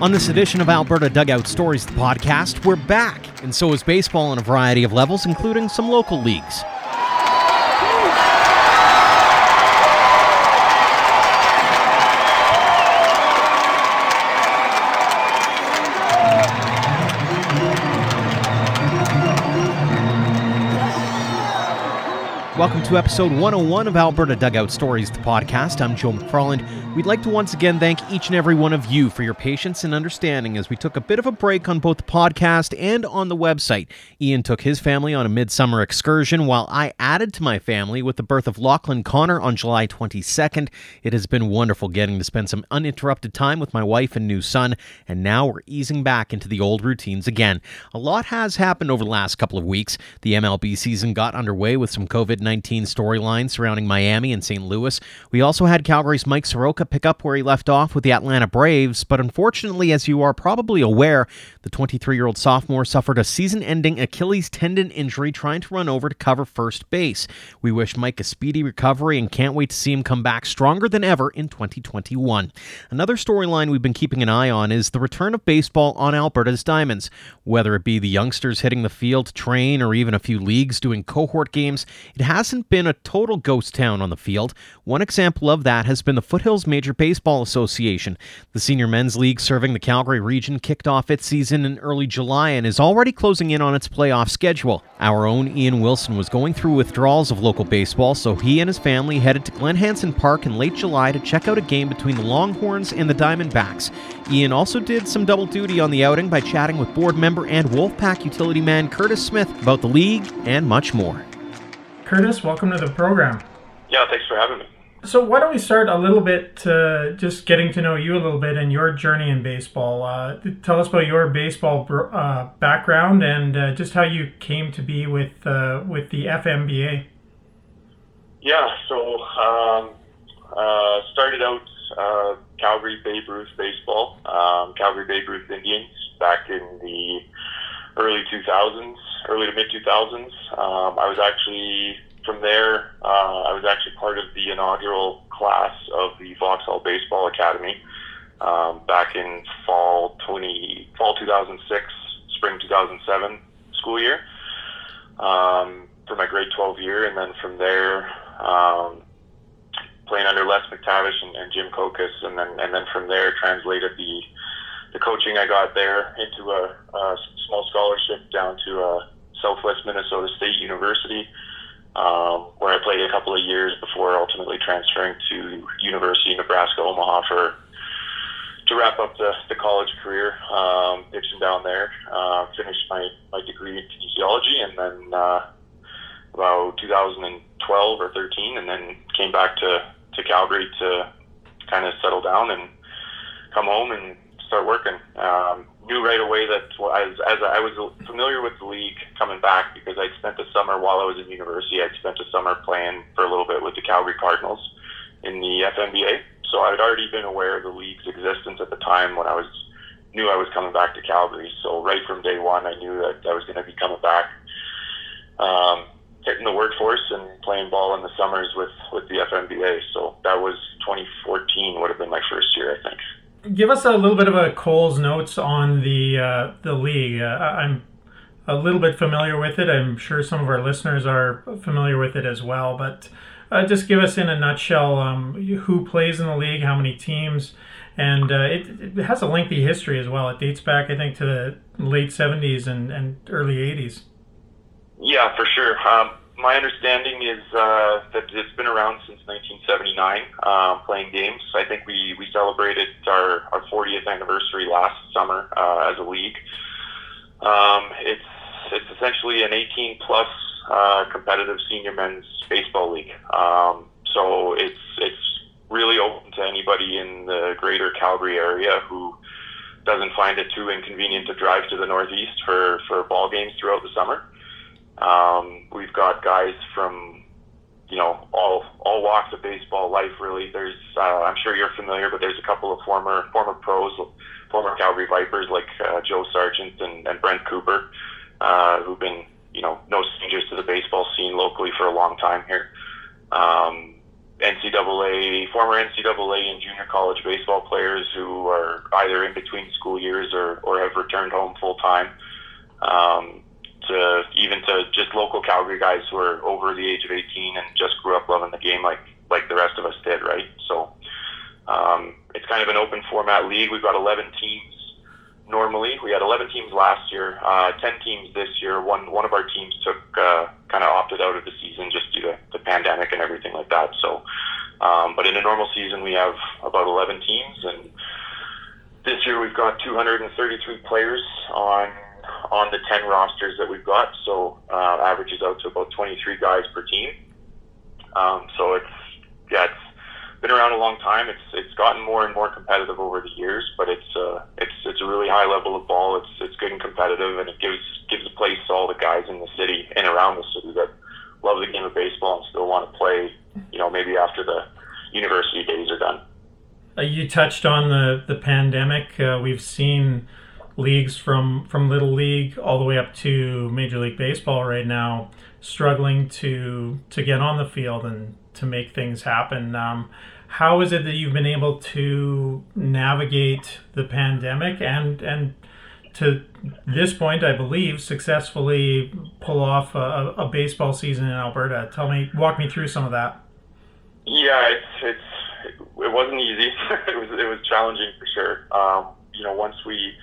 On this edition of Alberta Dugout Stories, the podcast, we're back, and so is baseball on a variety of levels, including some local leagues. Welcome to episode 101 of Alberta Dugout Stories, the podcast. I'm Joe McFarland. We'd like to once again thank each and every one of you for your patience and understanding as we took a bit of a break on both the podcast and on the website. Ian took his family on a midsummer excursion, while I added to my family with the birth of Lachlan Connor on July 22nd. It has been wonderful getting to spend some uninterrupted time with my wife and new son, and now we're easing back into the old routines again. A lot has happened over the last couple of weeks. The MLB season got underway with some COVID 19 storylines surrounding Miami and St. Louis. We also had Calgary's Mike Soroka pick up where he left off with the Atlanta Braves, but unfortunately, as you are probably aware, the 23 year old sophomore suffered a season ending Achilles tendon injury trying to run over to cover first base. We wish Mike a speedy recovery and can't wait to see him come back stronger than ever in 2021. Another storyline we've been keeping an eye on is the return of baseball on Alberta's Diamonds. Whether it be the youngsters hitting the field train or even a few leagues doing cohort games, it hasn't been a total ghost town on the field. One example of that has been the Foothills Major Baseball Association. The senior men's league serving the Calgary region kicked off its season in early July and is already closing in on its playoff schedule. Our own Ian Wilson was going through withdrawals of local baseball, so he and his family headed to Glen Hanson Park in late July to check out a game between the Longhorns and the Diamondbacks. Ian also did some double duty on the outing by chatting with board member and Wolfpack utility man Curtis Smith about the league and much more. Curtis, welcome to the program. Yeah, thanks for having me. So, why don't we start a little bit uh, just getting to know you a little bit and your journey in baseball? Uh, tell us about your baseball uh, background and uh, just how you came to be with uh, with the FMBA. Yeah, so um, uh, started out Calgary Babe Ruth baseball, um, Calgary Babe Ruth Indians back in the early 2000s, early to mid 2000s. Um, I was actually from there. Uh, I was actually part of the inaugural class of the Vauxhall Baseball Academy um, back in fall 20 fall 2006, spring 2007 school year um, for my grade 12 year, and then from there. Um, playing under Les McTavish and, and Jim Kokas, and then and then from there translated the the coaching I got there into a, a small scholarship down to uh, Southwest Minnesota State University, um, where I played a couple of years before ultimately transferring to University of Nebraska Omaha for to wrap up the, the college career, um, pitching down there. Uh, finished my, my degree in kinesiology, and then uh, about 2012 or 13, and then came back to to Calgary to kind of settle down and come home and start working. Um, knew right away that as, as I was familiar with the league coming back because I'd spent the summer while I was in university. I'd spent a summer playing for a little bit with the Calgary Cardinals in the FMBA. So I had already been aware of the league's existence at the time when I was knew I was coming back to Calgary. So right from day one, I knew that I was going to be coming back, um, hitting the workforce and playing ball in the summers with with the FMBA. So that was 2014 would have been my first year, I think give us a little bit of a Cole's notes on the uh, the league. Uh, I'm a little bit familiar with it. I'm sure some of our listeners are familiar with it as well. But uh, just give us in a nutshell um, who plays in the league, how many teams, and uh, it, it, has a lengthy history as well. It dates back, I think, to the late 70s and, and early 80s. Yeah, for sure. Um, my understanding is uh, that it's been around since 1979, uh, playing games. I think we, we celebrated our, our 40th anniversary last summer uh, as a league. Um, it's it's essentially an 18 plus uh, competitive senior men's baseball league. Um, so it's it's really open to anybody in the greater Calgary area who doesn't find it too inconvenient to drive to the Northeast for, for ball games throughout the summer. Um, we've got guys from you know all all walks of baseball life. Really, there's uh, I'm sure you're familiar, but there's a couple of former former pros, former Calgary Vipers like uh, Joe Sargent and, and Brent Cooper, uh, who've been you know no strangers to the baseball scene locally for a long time here. Um, NCAA, former NCAA and junior college baseball players who are either in between school years or, or have returned home full time. Um, to even to just local Calgary guys who are over the age of 18 and just grew up loving the game like like the rest of us did, right? So um, it's kind of an open format league. We've got 11 teams normally. We had 11 teams last year, uh, 10 teams this year. One one of our teams took uh, kind of opted out of the season just due to the pandemic and everything like that. So, um, but in a normal season, we have about 11 teams, and this year we've got 233 players on on the 10 rosters that we've got. So uh, averages out to about 23 guys per team. Um, so it's yeah, it's been around a long time. It's it's gotten more and more competitive over the years, but it's uh, it's it's a really high level of ball. It's it's good and competitive, and it gives gives a place to all the guys in the city and around the city that love the game of baseball and still want to play. You know, maybe after the university days are done. Uh, you touched on the the pandemic. Uh, we've seen leagues from from little league all the way up to major league baseball right now struggling to to get on the field and to make things happen. Um, how is it that you've been able to navigate the pandemic and and to this point, I believe, successfully pull off a, a baseball season in Alberta? Tell me, walk me through some of that. Yeah, it's it's it wasn't easy. it was it was challenging for sure. Um, you know, once we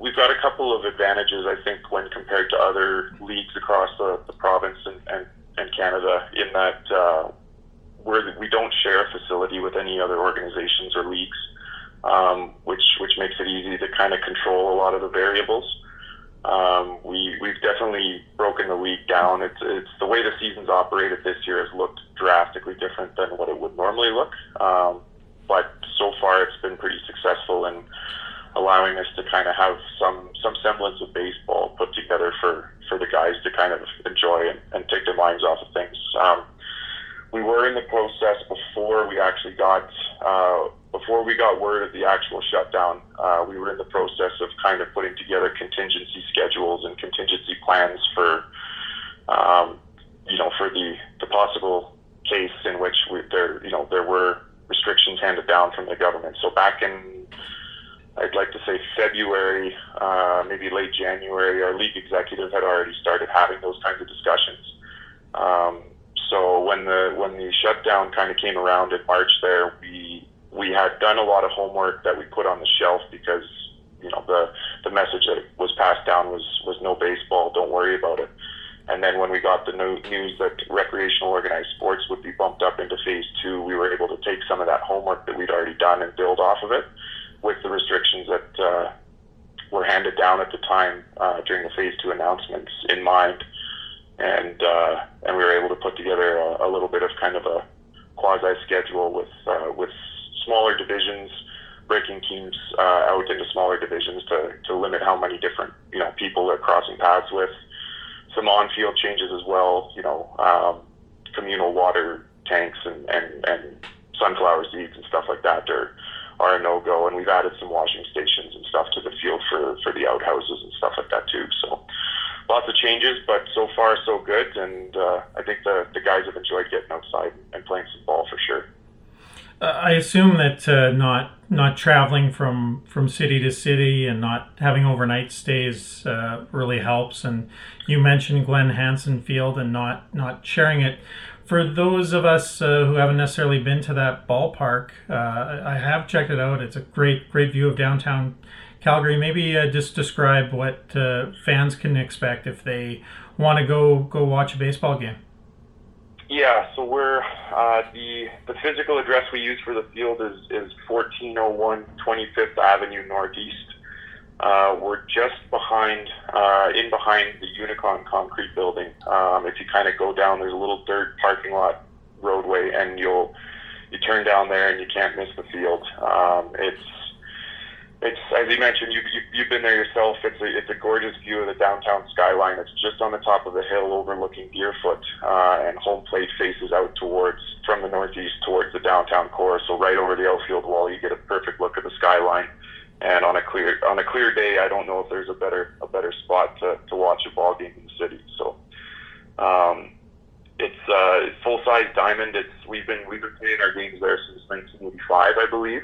we've got a couple of advantages, I think, when compared to other leagues across the, the province and, and, and Canada, in that uh, we're, we don't share a facility with any other organizations or leagues, um, which which makes it easy to kind of control a lot of the variables. Um, we we've definitely broken the league down. It's it's the way the season's operated this year has looked drastically different than what it would normally look. Um, but so far, it's been pretty successful in allowing us to kind of have some some semblance of baseball put together for for the guys to kind of enjoy and, and take their minds off of things. Um, we were in the process before we actually got uh, before we got word of the actual shutdown. Uh, we were in the process of kind of putting together contingency schedules and contingency plans for um, you know for the the possible case in which we, there you know there were restrictions handed down from the government. So back in I'd like to say February, uh, maybe late January, our league executive had already started having those kinds of discussions. Um, so when the when the shutdown kind of came around in March, there we we had done a lot of homework that we put on the shelf because you know the the message that was passed down was was no baseball, don't worry about it. And then when we got the news that recreational organized sports would be bumped up into phase two, we were able to take some of that homework that we'd already done and build off of it with the restrictions that uh, were handed down at the time uh, during the phase two announcements in mind, and uh, and we were able to put together a, a little bit of kind of a quasi schedule with uh, with smaller divisions, breaking teams uh, out into smaller divisions to, to limit how many different you know people they're crossing paths with. Some on-field changes as well, you know, um, communal water tanks and, and, and sunflower seeds and stuff like that are are a no go, and we've added some washing stations and stuff to the field for for the outhouses and stuff like that too. So lots of changes, but so far so good, and uh, I think the the guys have enjoyed getting outside and playing some ball for sure. Uh, I assume that uh, not not traveling from from city to city and not having overnight stays uh, really helps. And you mentioned Glen Hansen Field and not not sharing it for those of us uh, who haven't necessarily been to that ballpark, uh, I have checked it out. It's a great, great view of downtown Calgary. Maybe uh, just describe what fans can expect if they want to go go watch a baseball game. Yeah, so we're uh, the the physical address we use for the field is is 1401 25th Avenue Northeast. Uh, we're just behind, uh, in behind the Unicon concrete building. Um, if you kind of go down, there's a little dirt parking lot roadway, and you'll you turn down there and you can't miss the field. Um, it's it's as you mentioned, you, you you've been there yourself. It's a it's a gorgeous view of the downtown skyline. It's just on the top of the hill, overlooking Deerfoot, uh, and home plate faces out towards from the northeast towards the downtown core. So right over the outfield wall, you get a perfect look at the skyline. And on a clear on a clear day, I don't know if there's a better a better spot to, to watch a ball game in the city. So um, it's uh, full sized diamond. It's we've been we've been playing our games there since 1985, I believe.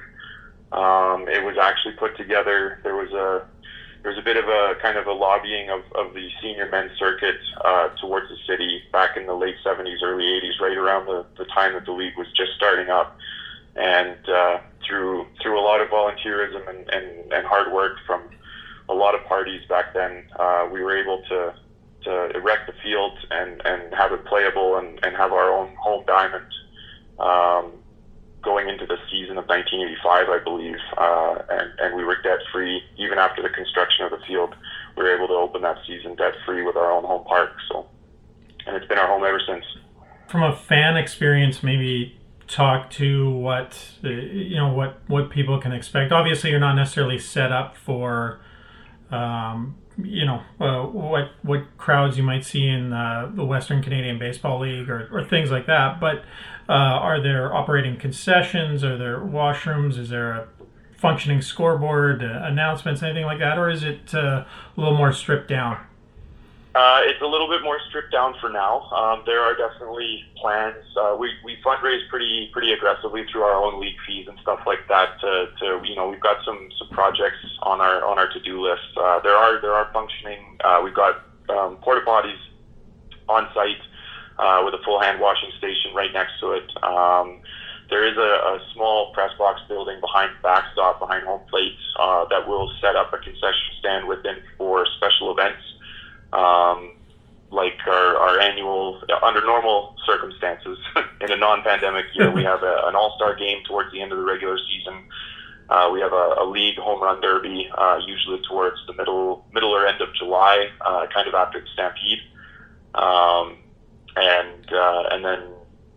Um, it was actually put together. There was a there was a bit of a kind of a lobbying of, of the senior men's circuit uh, towards the city back in the late 70s, early 80s, right around the, the time that the league was just starting up. And uh, through through a lot of volunteerism and, and, and hard work from a lot of parties back then, uh, we were able to to erect the field and, and have it playable and, and have our own home diamond. Um, going into the season of 1985, I believe, uh, and, and we were debt free even after the construction of the field. We were able to open that season debt free with our own home park. So, and it's been our home ever since. From a fan experience, maybe talk to what you know what what people can expect. Obviously, you're not necessarily set up for. Um, you know uh, what what crowds you might see in uh, the Western Canadian Baseball League or, or things like that, but uh, are there operating concessions? Are there washrooms? Is there a functioning scoreboard, uh, announcements, anything like that, or is it uh, a little more stripped down? Uh, it's a little bit more stripped down for now. Um, there are definitely plans. Uh, we we fundraise pretty pretty aggressively through our own league fees and stuff like that. To, to you know, we've got some some projects on our on our to do list. There are there are functioning. We've got um, porta potties on site uh, with a full hand washing station right next to it. Um, there is a, a small press box building behind backstop, behind home plate, uh, that will set up a concession stand within for special events, um, like our, our annual, under normal circumstances, in a non-pandemic year, we have a, an all-star game towards the end of the regular season. Uh, we have a, a league home run derby, uh, usually towards the middle, middle or end of July, uh, kind of after the Stampede. Um, and uh, and then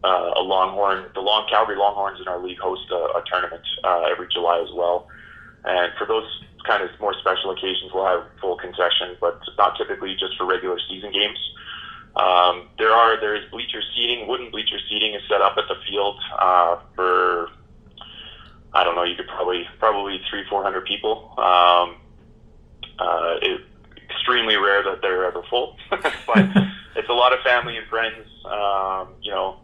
uh, a Longhorn, the Long Calgary Longhorns in our league host a, a tournament uh, every July as well. And for those kind of more special occasions, we'll have full concession, but not typically just for regular season games. Um, there are there is bleacher seating, wooden bleacher seating is set up at the field uh, for I don't know, you could probably probably three four hundred people. Um, uh, it, extremely rare that they're ever full, but it's a lot of family and friends. Um, you know,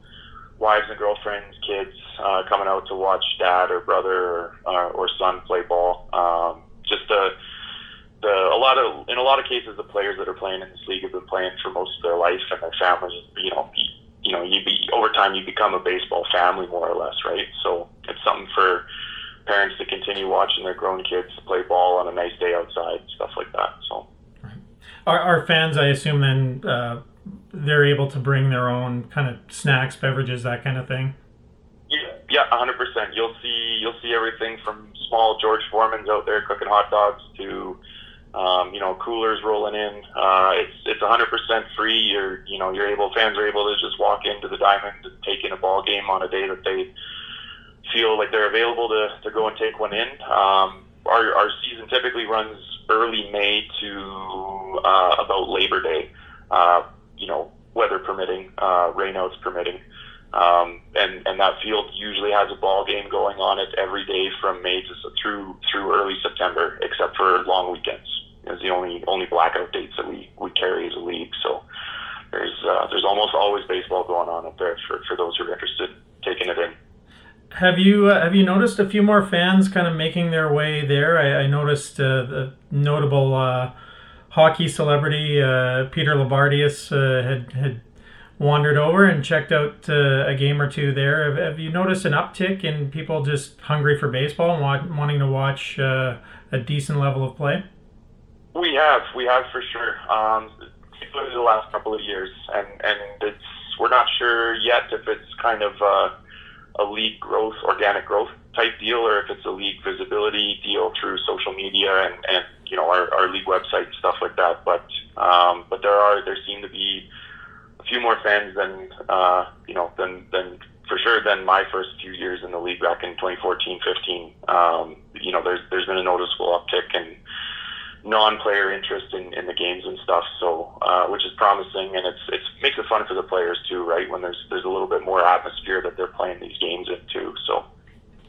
wives and girlfriends, kids uh, coming out to watch dad or brother or, uh, or son play ball. Um, just a the a lot of in a lot of cases the players that are playing in this league have been playing for most of their life and their families. You know, you, you know, you be over time you become a baseball family more or less, right? So it's something for parents to continue watching their grown kids play ball on a nice day outside, stuff like that. So. Our, our fans, I assume, then uh, they're able to bring their own kind of snacks, beverages, that kind of thing. Yeah, yeah, hundred percent. You'll see, you'll see everything from small George Foreman's out there cooking hot dogs to, um, you know, coolers rolling in. Uh, it's it's hundred percent free. You're, you know, you're able, fans are able to just walk into the Diamond and take in a ball game on a day that they feel like they're available to to go and take one in. Um, our our season typically runs early May to uh, about Labor Day. Uh, you know, weather permitting, uh, rainouts permitting. Um, and, and that field usually has a ball game going on it every day from May to through through early September, except for long weekends. Is the only only blackout dates that we, we carry as a league. So there's uh, there's almost always baseball going on up there for, for those who are interested in taking it in. Have you uh, have you noticed a few more fans kind of making their way there? I, I noticed uh, the notable uh, hockey celebrity uh, Peter Loubardias uh, had had wandered over and checked out uh, a game or two there. Have, have, you noticed an uptick in people just hungry for baseball and want, wanting to watch uh, a decent level of play? We have, we have for sure. Um, the last couple of years, and and it's we're not sure yet if it's kind of uh, a league growth, organic growth type deal, or if it's a league visibility deal through social media and and you know our, our league website and stuff like that. But um, but there are there seem to be a few more fans than uh, you know than than for sure than my first few years in the league back in 2014, 15. Um, you know, there's there's been a noticeable uptick in non-player interest in, in the games and stuff. So, uh, which is promising, and it's it's makes it fun for the players too, right? When there's there's a little bit more atmosphere that they're playing these games in too. So.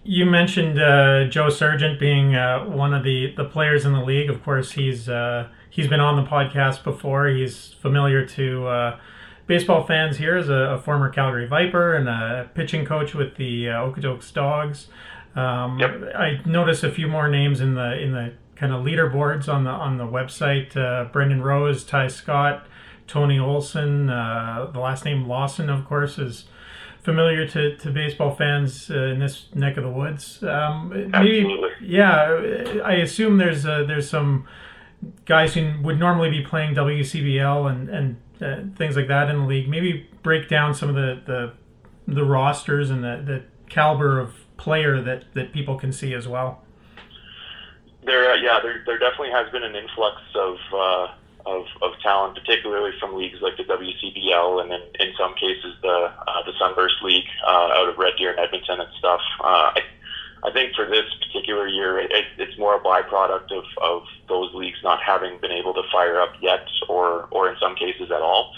You mentioned uh, Joe Sargent being uh, one of the, the players in the league. Of course, he's uh, he's been on the podcast before. He's familiar to uh, baseball fans here as a, a, former Calgary Viper and a pitching coach with the uh, Okotoks Dogs. Um, yep. I noticed a few more names in the in the kind of leaderboards on the on the website. Uh, Brendan Rose, Ty Scott, Tony Olson. Uh, the last name Lawson, of course, is familiar to, to baseball fans uh, in this neck of the woods. Um, maybe, yeah, I assume there's uh, there's some guys who would normally be playing WCBL and and uh, things like that in the league. Maybe break down some of the the, the rosters and the, the caliber of player that, that people can see as well. There, uh, yeah, there, there definitely has been an influx of uh, of, of talent, particularly from leagues like the WCBL and in, in some cases the uh, the Sunburst League uh, out of Red Deer and Edmonton and stuff. Uh, I, I think for this particular year, it, it's more a byproduct of, of those leagues not having been able to fire up yet, or or in some cases at all.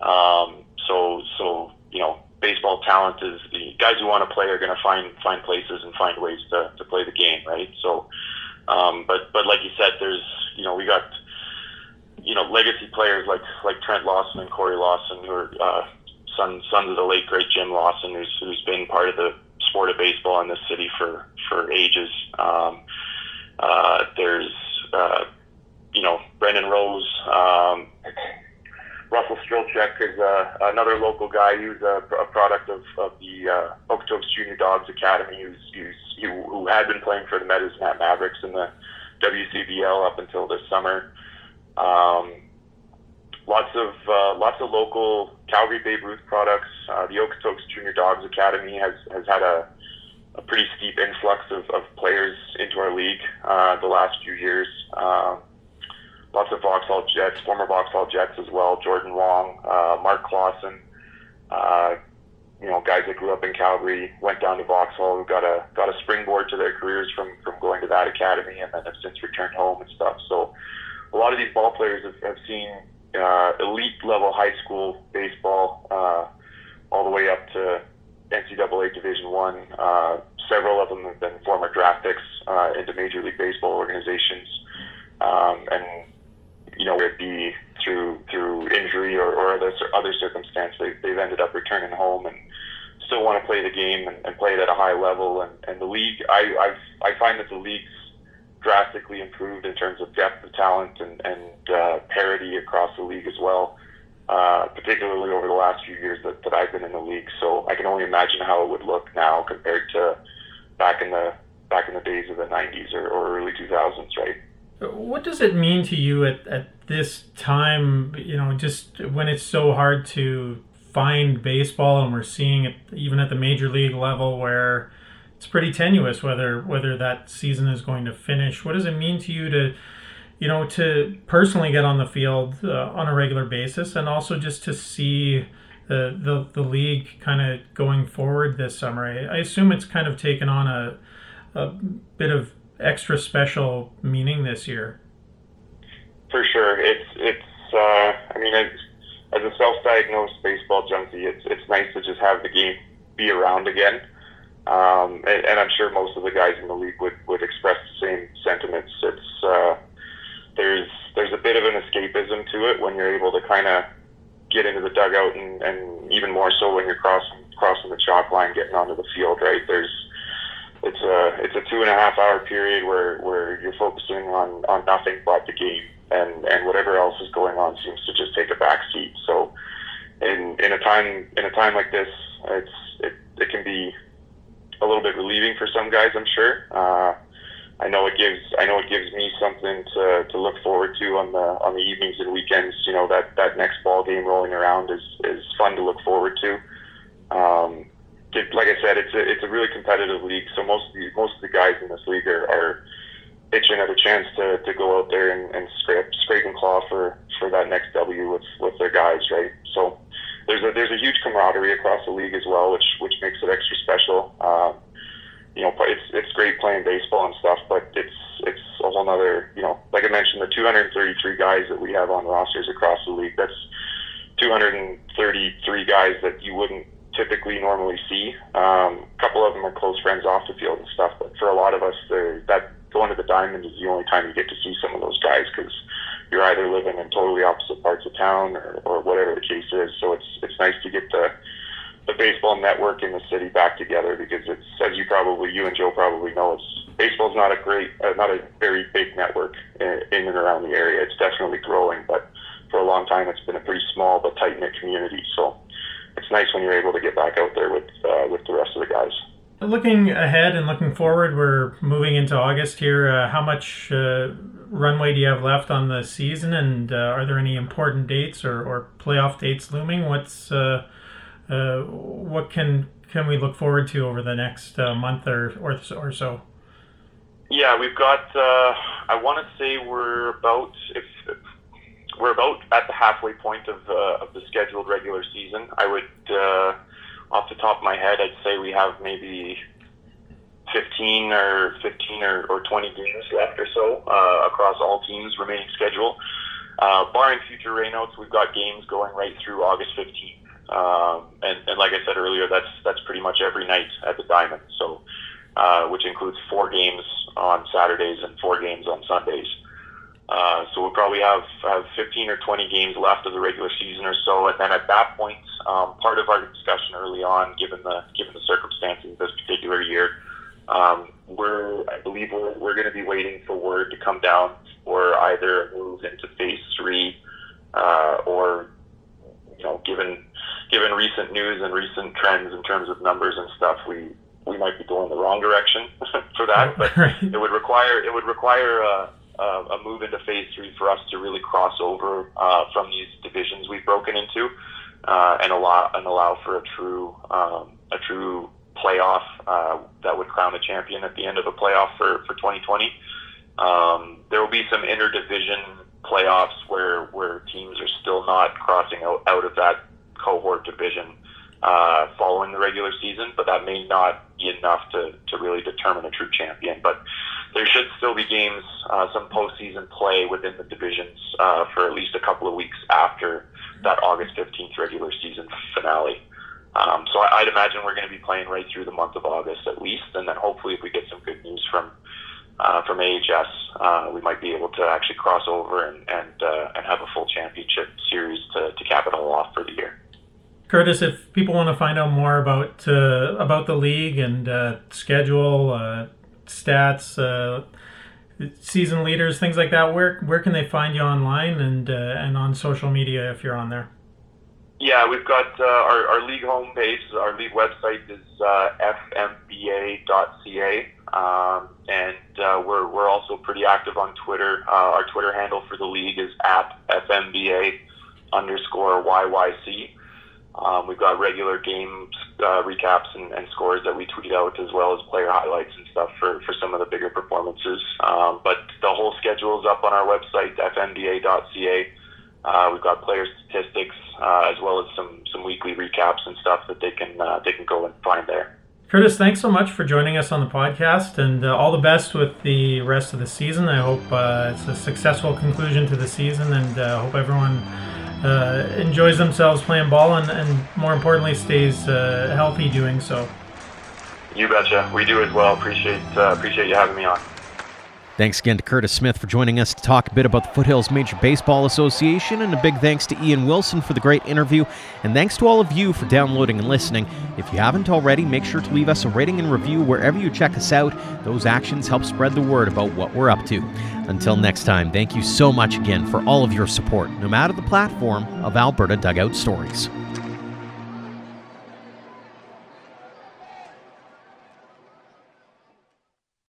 Um, so so you know, baseball talent is the guys who want to play are going to find find places and find ways to, to play the game, right? So, um, but but like you said, there's you know we got you know, legacy players like like Trent Lawson and Corey Lawson, who are uh, sons sons of the late great Jim Lawson, who's who's been part of the sport of baseball in this city for for ages. Um, uh, there's uh, you know Brendan Rose, um, Russell Strilchek is uh, another local guy who's a, a product of, of the uh, Okotoks Junior Dogs Academy, who's, who's who, who had been playing for the Medicine Mavericks in the WCBL up until this summer. Um, lots of uh, lots of local Calgary Babe Ruth products. Uh, the Okotoks Junior Dogs Academy has has had a, a pretty steep influx of, of players into our league uh, the last few years. Um, lots of Vauxhall Jets, former Vauxhall Jets as well. Jordan Wong, uh, Mark Clausen, uh, you know, guys that grew up in Calgary, went down to Vauxhall, got a got a springboard to their careers from from going to that academy, and then have since returned home and stuff. So a lot of these ball players have, have seen uh, elite level high school baseball uh, all the way up to NCAA Division One. Uh, several of them have been former draft picks uh, into Major League Baseball organizations, um, and you know, it be through through injury or, or other other circumstance, they, they've ended up returning home and still want to play the game and, and play it at a high level. And, and the league, I I've, I find that the league's drastically improved in terms of depth of talent and, and uh, parity across the league as well, uh, particularly over the last few years that, that I've been in the league. So I can only imagine how it would look now compared to back in the back in the days of the 90s or, or early 2000s, right? What does it mean to you at, at this time, you know, just when it's so hard to find baseball and we're seeing it even at the major league level where – it's pretty tenuous whether whether that season is going to finish. What does it mean to you to you know to personally get on the field uh, on a regular basis and also just to see the the, the league kind of going forward this summer? I, I assume it's kind of taken on a a bit of extra special meaning this year. For sure, it's it's. Uh, I mean, as, as a self-diagnosed baseball junkie, it's it's nice to just have the game be around again. Um, and, and I'm sure most of the guys in the league would, would express the same sentiments. It's uh, there's there's a bit of an escapism to it when you're able to kind of get into the dugout and, and even more so when you're crossing crossing the chalk line, getting onto the field. Right there's it's a it's a two and a half hour period where, where you're focusing on, on nothing but the game and, and whatever else is going on seems to just take a back seat. So in in a time in a time like this, it's it, it can be a little bit relieving for some guys, I'm sure. Uh, I know it gives I know it gives me something to, to look forward to on the on the evenings and weekends. You know that that next ball game rolling around is is fun to look forward to. Um, like I said, it's a it's a really competitive league. So most of the most of the guys in this league are, are itching at a chance to, to go out there and, and scrape scrape and claw for, for that next W with with their guys, right? So there's a there's a huge camaraderie across the league as well, which which makes it extra special. Um, you know, it's it's great playing baseball and stuff, but it's it's a whole other you know, like I mentioned, the 233 guys that we have on rosters across the league. That's 233 guys that you wouldn't typically normally see. Um, a couple of them are close friends off the field and stuff, but for a lot of us, that going to the diamond is the only time you get to see some of those guys because you're either living in totally opposite parts of town or, or whatever the case is. So it's it's nice to get the the baseball network in the city back together because it's as you probably you and Joe probably know it's baseball's not a great uh, not a very big network in, in and around the area. It's definitely growing, but for a long time it's been a pretty small but tight knit community. So it's nice when you're able to get back out there with uh, with the rest of the guys. Looking ahead and looking forward, we're moving into August here. Uh, how much uh, runway do you have left on the season, and uh, are there any important dates or, or playoff dates looming? What's uh, uh, what can can we look forward to over the next uh, month or, or or so? Yeah, we've got. I want to say we're about if, if we're about at the halfway point of of the scheduled regular season. I would off the top of my head, I'd say we have maybe 15 or 15 or, or 20 games left or so uh, across all teams remaining schedule. Uh, barring future rainouts, we've got games going right through August 15th. Um, and, and like I said earlier, that's that's pretty much every night at the Diamond. So, uh, which includes four games on Saturdays and four games on Sundays. Uh, so we'll probably have, have 15 or 20 games left of the regular season or so, and then at that point, um, part of our discussion early on, given the given the circumstances this particular year, um, we're I believe we're, we're going to be waiting for word to come down for either a move into phase three, uh, or you know, given given recent news and recent trends in terms of numbers and stuff, we we might be going the wrong direction for that, but it would require it would require. Uh, uh, a move into phase three for us to really cross over uh, from these divisions we've broken into uh, and allow and allow for a true um, a true playoff uh, that would crown a champion at the end of a playoff for, for 2020. Um, there will be some interdivision playoffs where where teams are still not crossing out, out of that cohort division uh, following the regular season, but that may not be enough to, to really determine a true champion. But there should still be games, uh, some postseason play within the divisions uh, for at least a couple of weeks after that August 15th regular season finale. Um, so I, would imagine we're going to be playing right through the month of August at least, and then hopefully if we get some good news from uh, from AHS, uh, we might be able to actually cross over and and, uh, and have a full championship series to, to cap it all off for the year. Curtis, if people want to find out more about uh, about the league and uh, schedule, uh, stats, season leaders, things like that, where where can they find you online and and on social media if you're on there? Yeah, we've got uh, our, our league home base. Our league website is uh, fmba.ca, um, and uh, we're we're also pretty active on Twitter. Uh, our Twitter handle for the league is at fmba underscore yyc. Um, we've got regular game uh, recaps and, and, scores that we tweet out, as well as player highlights and stuff for, for some of the bigger performances. Um, but the whole schedule is up on our website, fmba.ca. Uh, we've got player statistics uh, as well as some some weekly recaps and stuff that they can uh, they can go and find there. Curtis, thanks so much for joining us on the podcast, and uh, all the best with the rest of the season. I hope uh, it's a successful conclusion to the season, and uh, hope everyone Uh, enjoys themselves playing ball, and, and more importantly, stays uh, healthy doing so. You betcha. We do as well. Appreciate uh, appreciate you having me on. Thanks again to Curtis Smith for joining us to talk a bit about the Foothills Major Baseball Association, and a big thanks to Ian Wilson for the great interview, and thanks to all of you for downloading and listening. If you haven't already, make sure to leave us a rating and review wherever you check us out. Those actions help spread the word about what we're up to. Until next time, thank you so much again for all of your support, no matter the platform of Alberta Dugout Stories.